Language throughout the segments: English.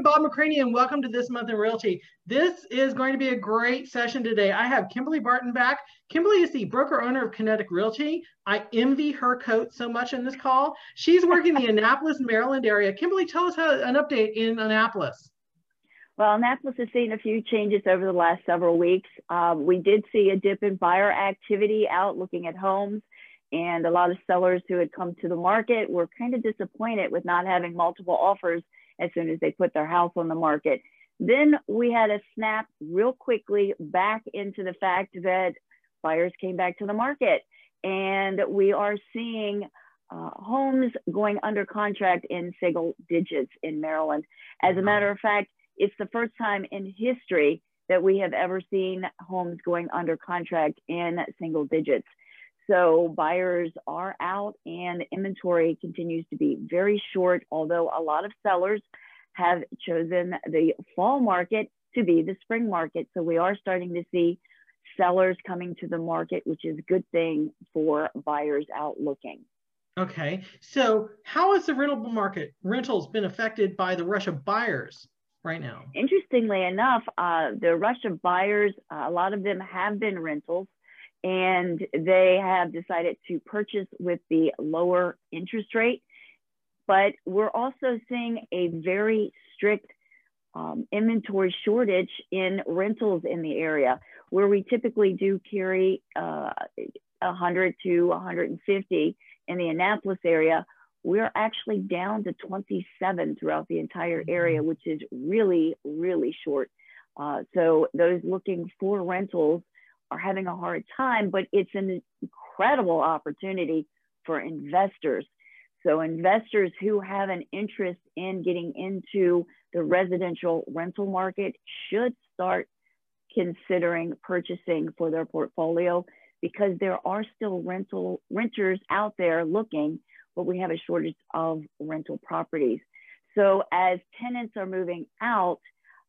I'm Bob McCraney and welcome to This Month in Realty. This is going to be a great session today. I have Kimberly Barton back. Kimberly is the broker owner of Kinetic Realty. I envy her coat so much in this call. She's working the Annapolis, Maryland area. Kimberly, tell us how, an update in Annapolis. Well, Annapolis has seen a few changes over the last several weeks. Um, we did see a dip in buyer activity out looking at homes, and a lot of sellers who had come to the market were kind of disappointed with not having multiple offers as soon as they put their house on the market. Then we had a snap real quickly back into the fact that buyers came back to the market, and we are seeing uh, homes going under contract in single digits in Maryland. As a matter of fact, it's the first time in history that we have ever seen homes going under contract in single digits. So buyers are out and inventory continues to be very short, although a lot of sellers have chosen the fall market to be the spring market. So we are starting to see sellers coming to the market, which is a good thing for buyers out looking. Okay, so how has the rental market rentals been affected by the rush of buyers? right now? Interestingly enough, uh, the rush of buyers, uh, a lot of them have been rentals and they have decided to purchase with the lower interest rate. But we're also seeing a very strict um, inventory shortage in rentals in the area where we typically do carry uh, 100 to 150 in the Annapolis area we're actually down to 27 throughout the entire mm-hmm. area, which is really, really short. Uh, so those looking for rentals are having a hard time, but it's an incredible opportunity for investors. So investors who have an interest in getting into the residential rental market should start considering purchasing for their portfolio because there are still rental renters out there looking but we have a shortage of rental properties. So as tenants are moving out,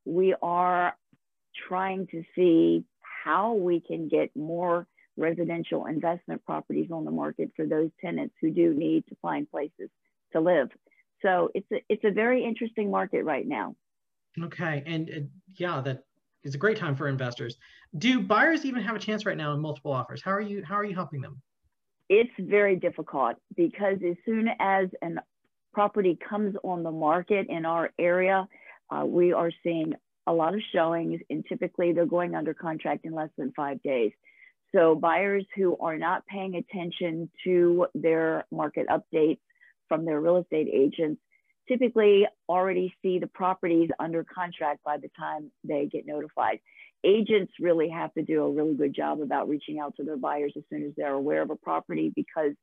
we are trying to see how we can get more residential investment properties on the market for those tenants who do need to find places to live. So it's a, it's a very interesting market right now. Okay, and uh, yeah, that is a great time for investors. Do buyers even have a chance right now in multiple offers? How are you how are you helping them? it's very difficult because as soon as a property comes on the market in our area, uh, we are seeing a lot of showings and typically they're going under contract in less than five days. So buyers who are not paying attention to their market updates from their real estate agents typically already see the properties under contract by the time they get notified agents really have to do a really good job about reaching out to their buyers as soon as they're aware of a property because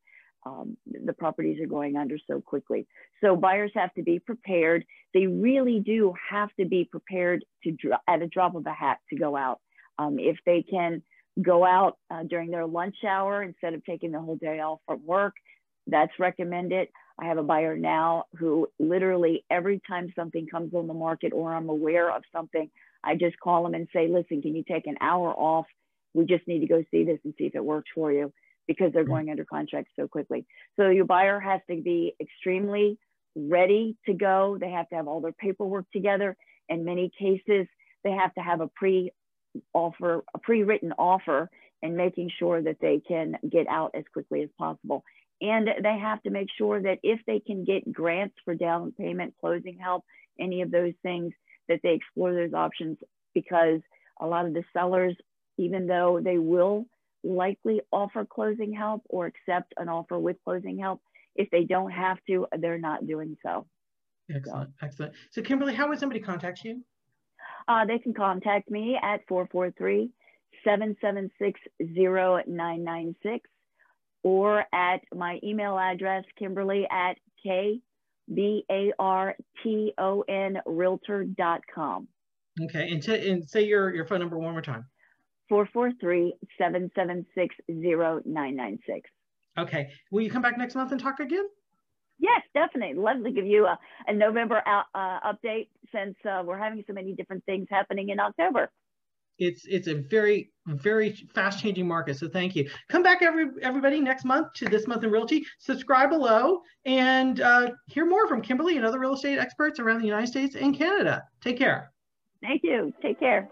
um, the properties are going under so quickly. So buyers have to be prepared. They really do have to be prepared to at a drop of a hat to go out. Um, if they can go out uh, during their lunch hour instead of taking the whole day off from work, that's recommended. I have a buyer now who literally every time something comes on the market or I'm aware of something, I just call them and say, listen, can you take an hour off? We just need to go see this and see if it works for you because they're going under contract so quickly. So your buyer has to be extremely ready to go. They have to have all their paperwork together. In many cases, they have to have a pre offer, a pre-written offer and making sure that they can get out as quickly as possible. And they have to make sure that if they can get grants for down payment, closing help, any of those things, that they explore those options because a lot of the sellers, even though they will likely offer closing help or accept an offer with closing help, if they don't have to, they're not doing so. Excellent, so. excellent. So Kimberly, how would somebody contact you? Uh, they can contact me at 443 776 0996 or at my email address, Kimberly at K B A R T O N realtor.com. Okay, and, and say your, your phone number one more time 443 776 0996. Okay, will you come back next month and talk again? Yes, definitely. Love to give you a, a November out, uh, update since uh, we're having so many different things happening in October. it's it's a very very fast changing market so thank you come back every everybody next month to this month in realty subscribe below and uh, hear more from kimberly and other real estate experts around the united states and canada take care thank you take care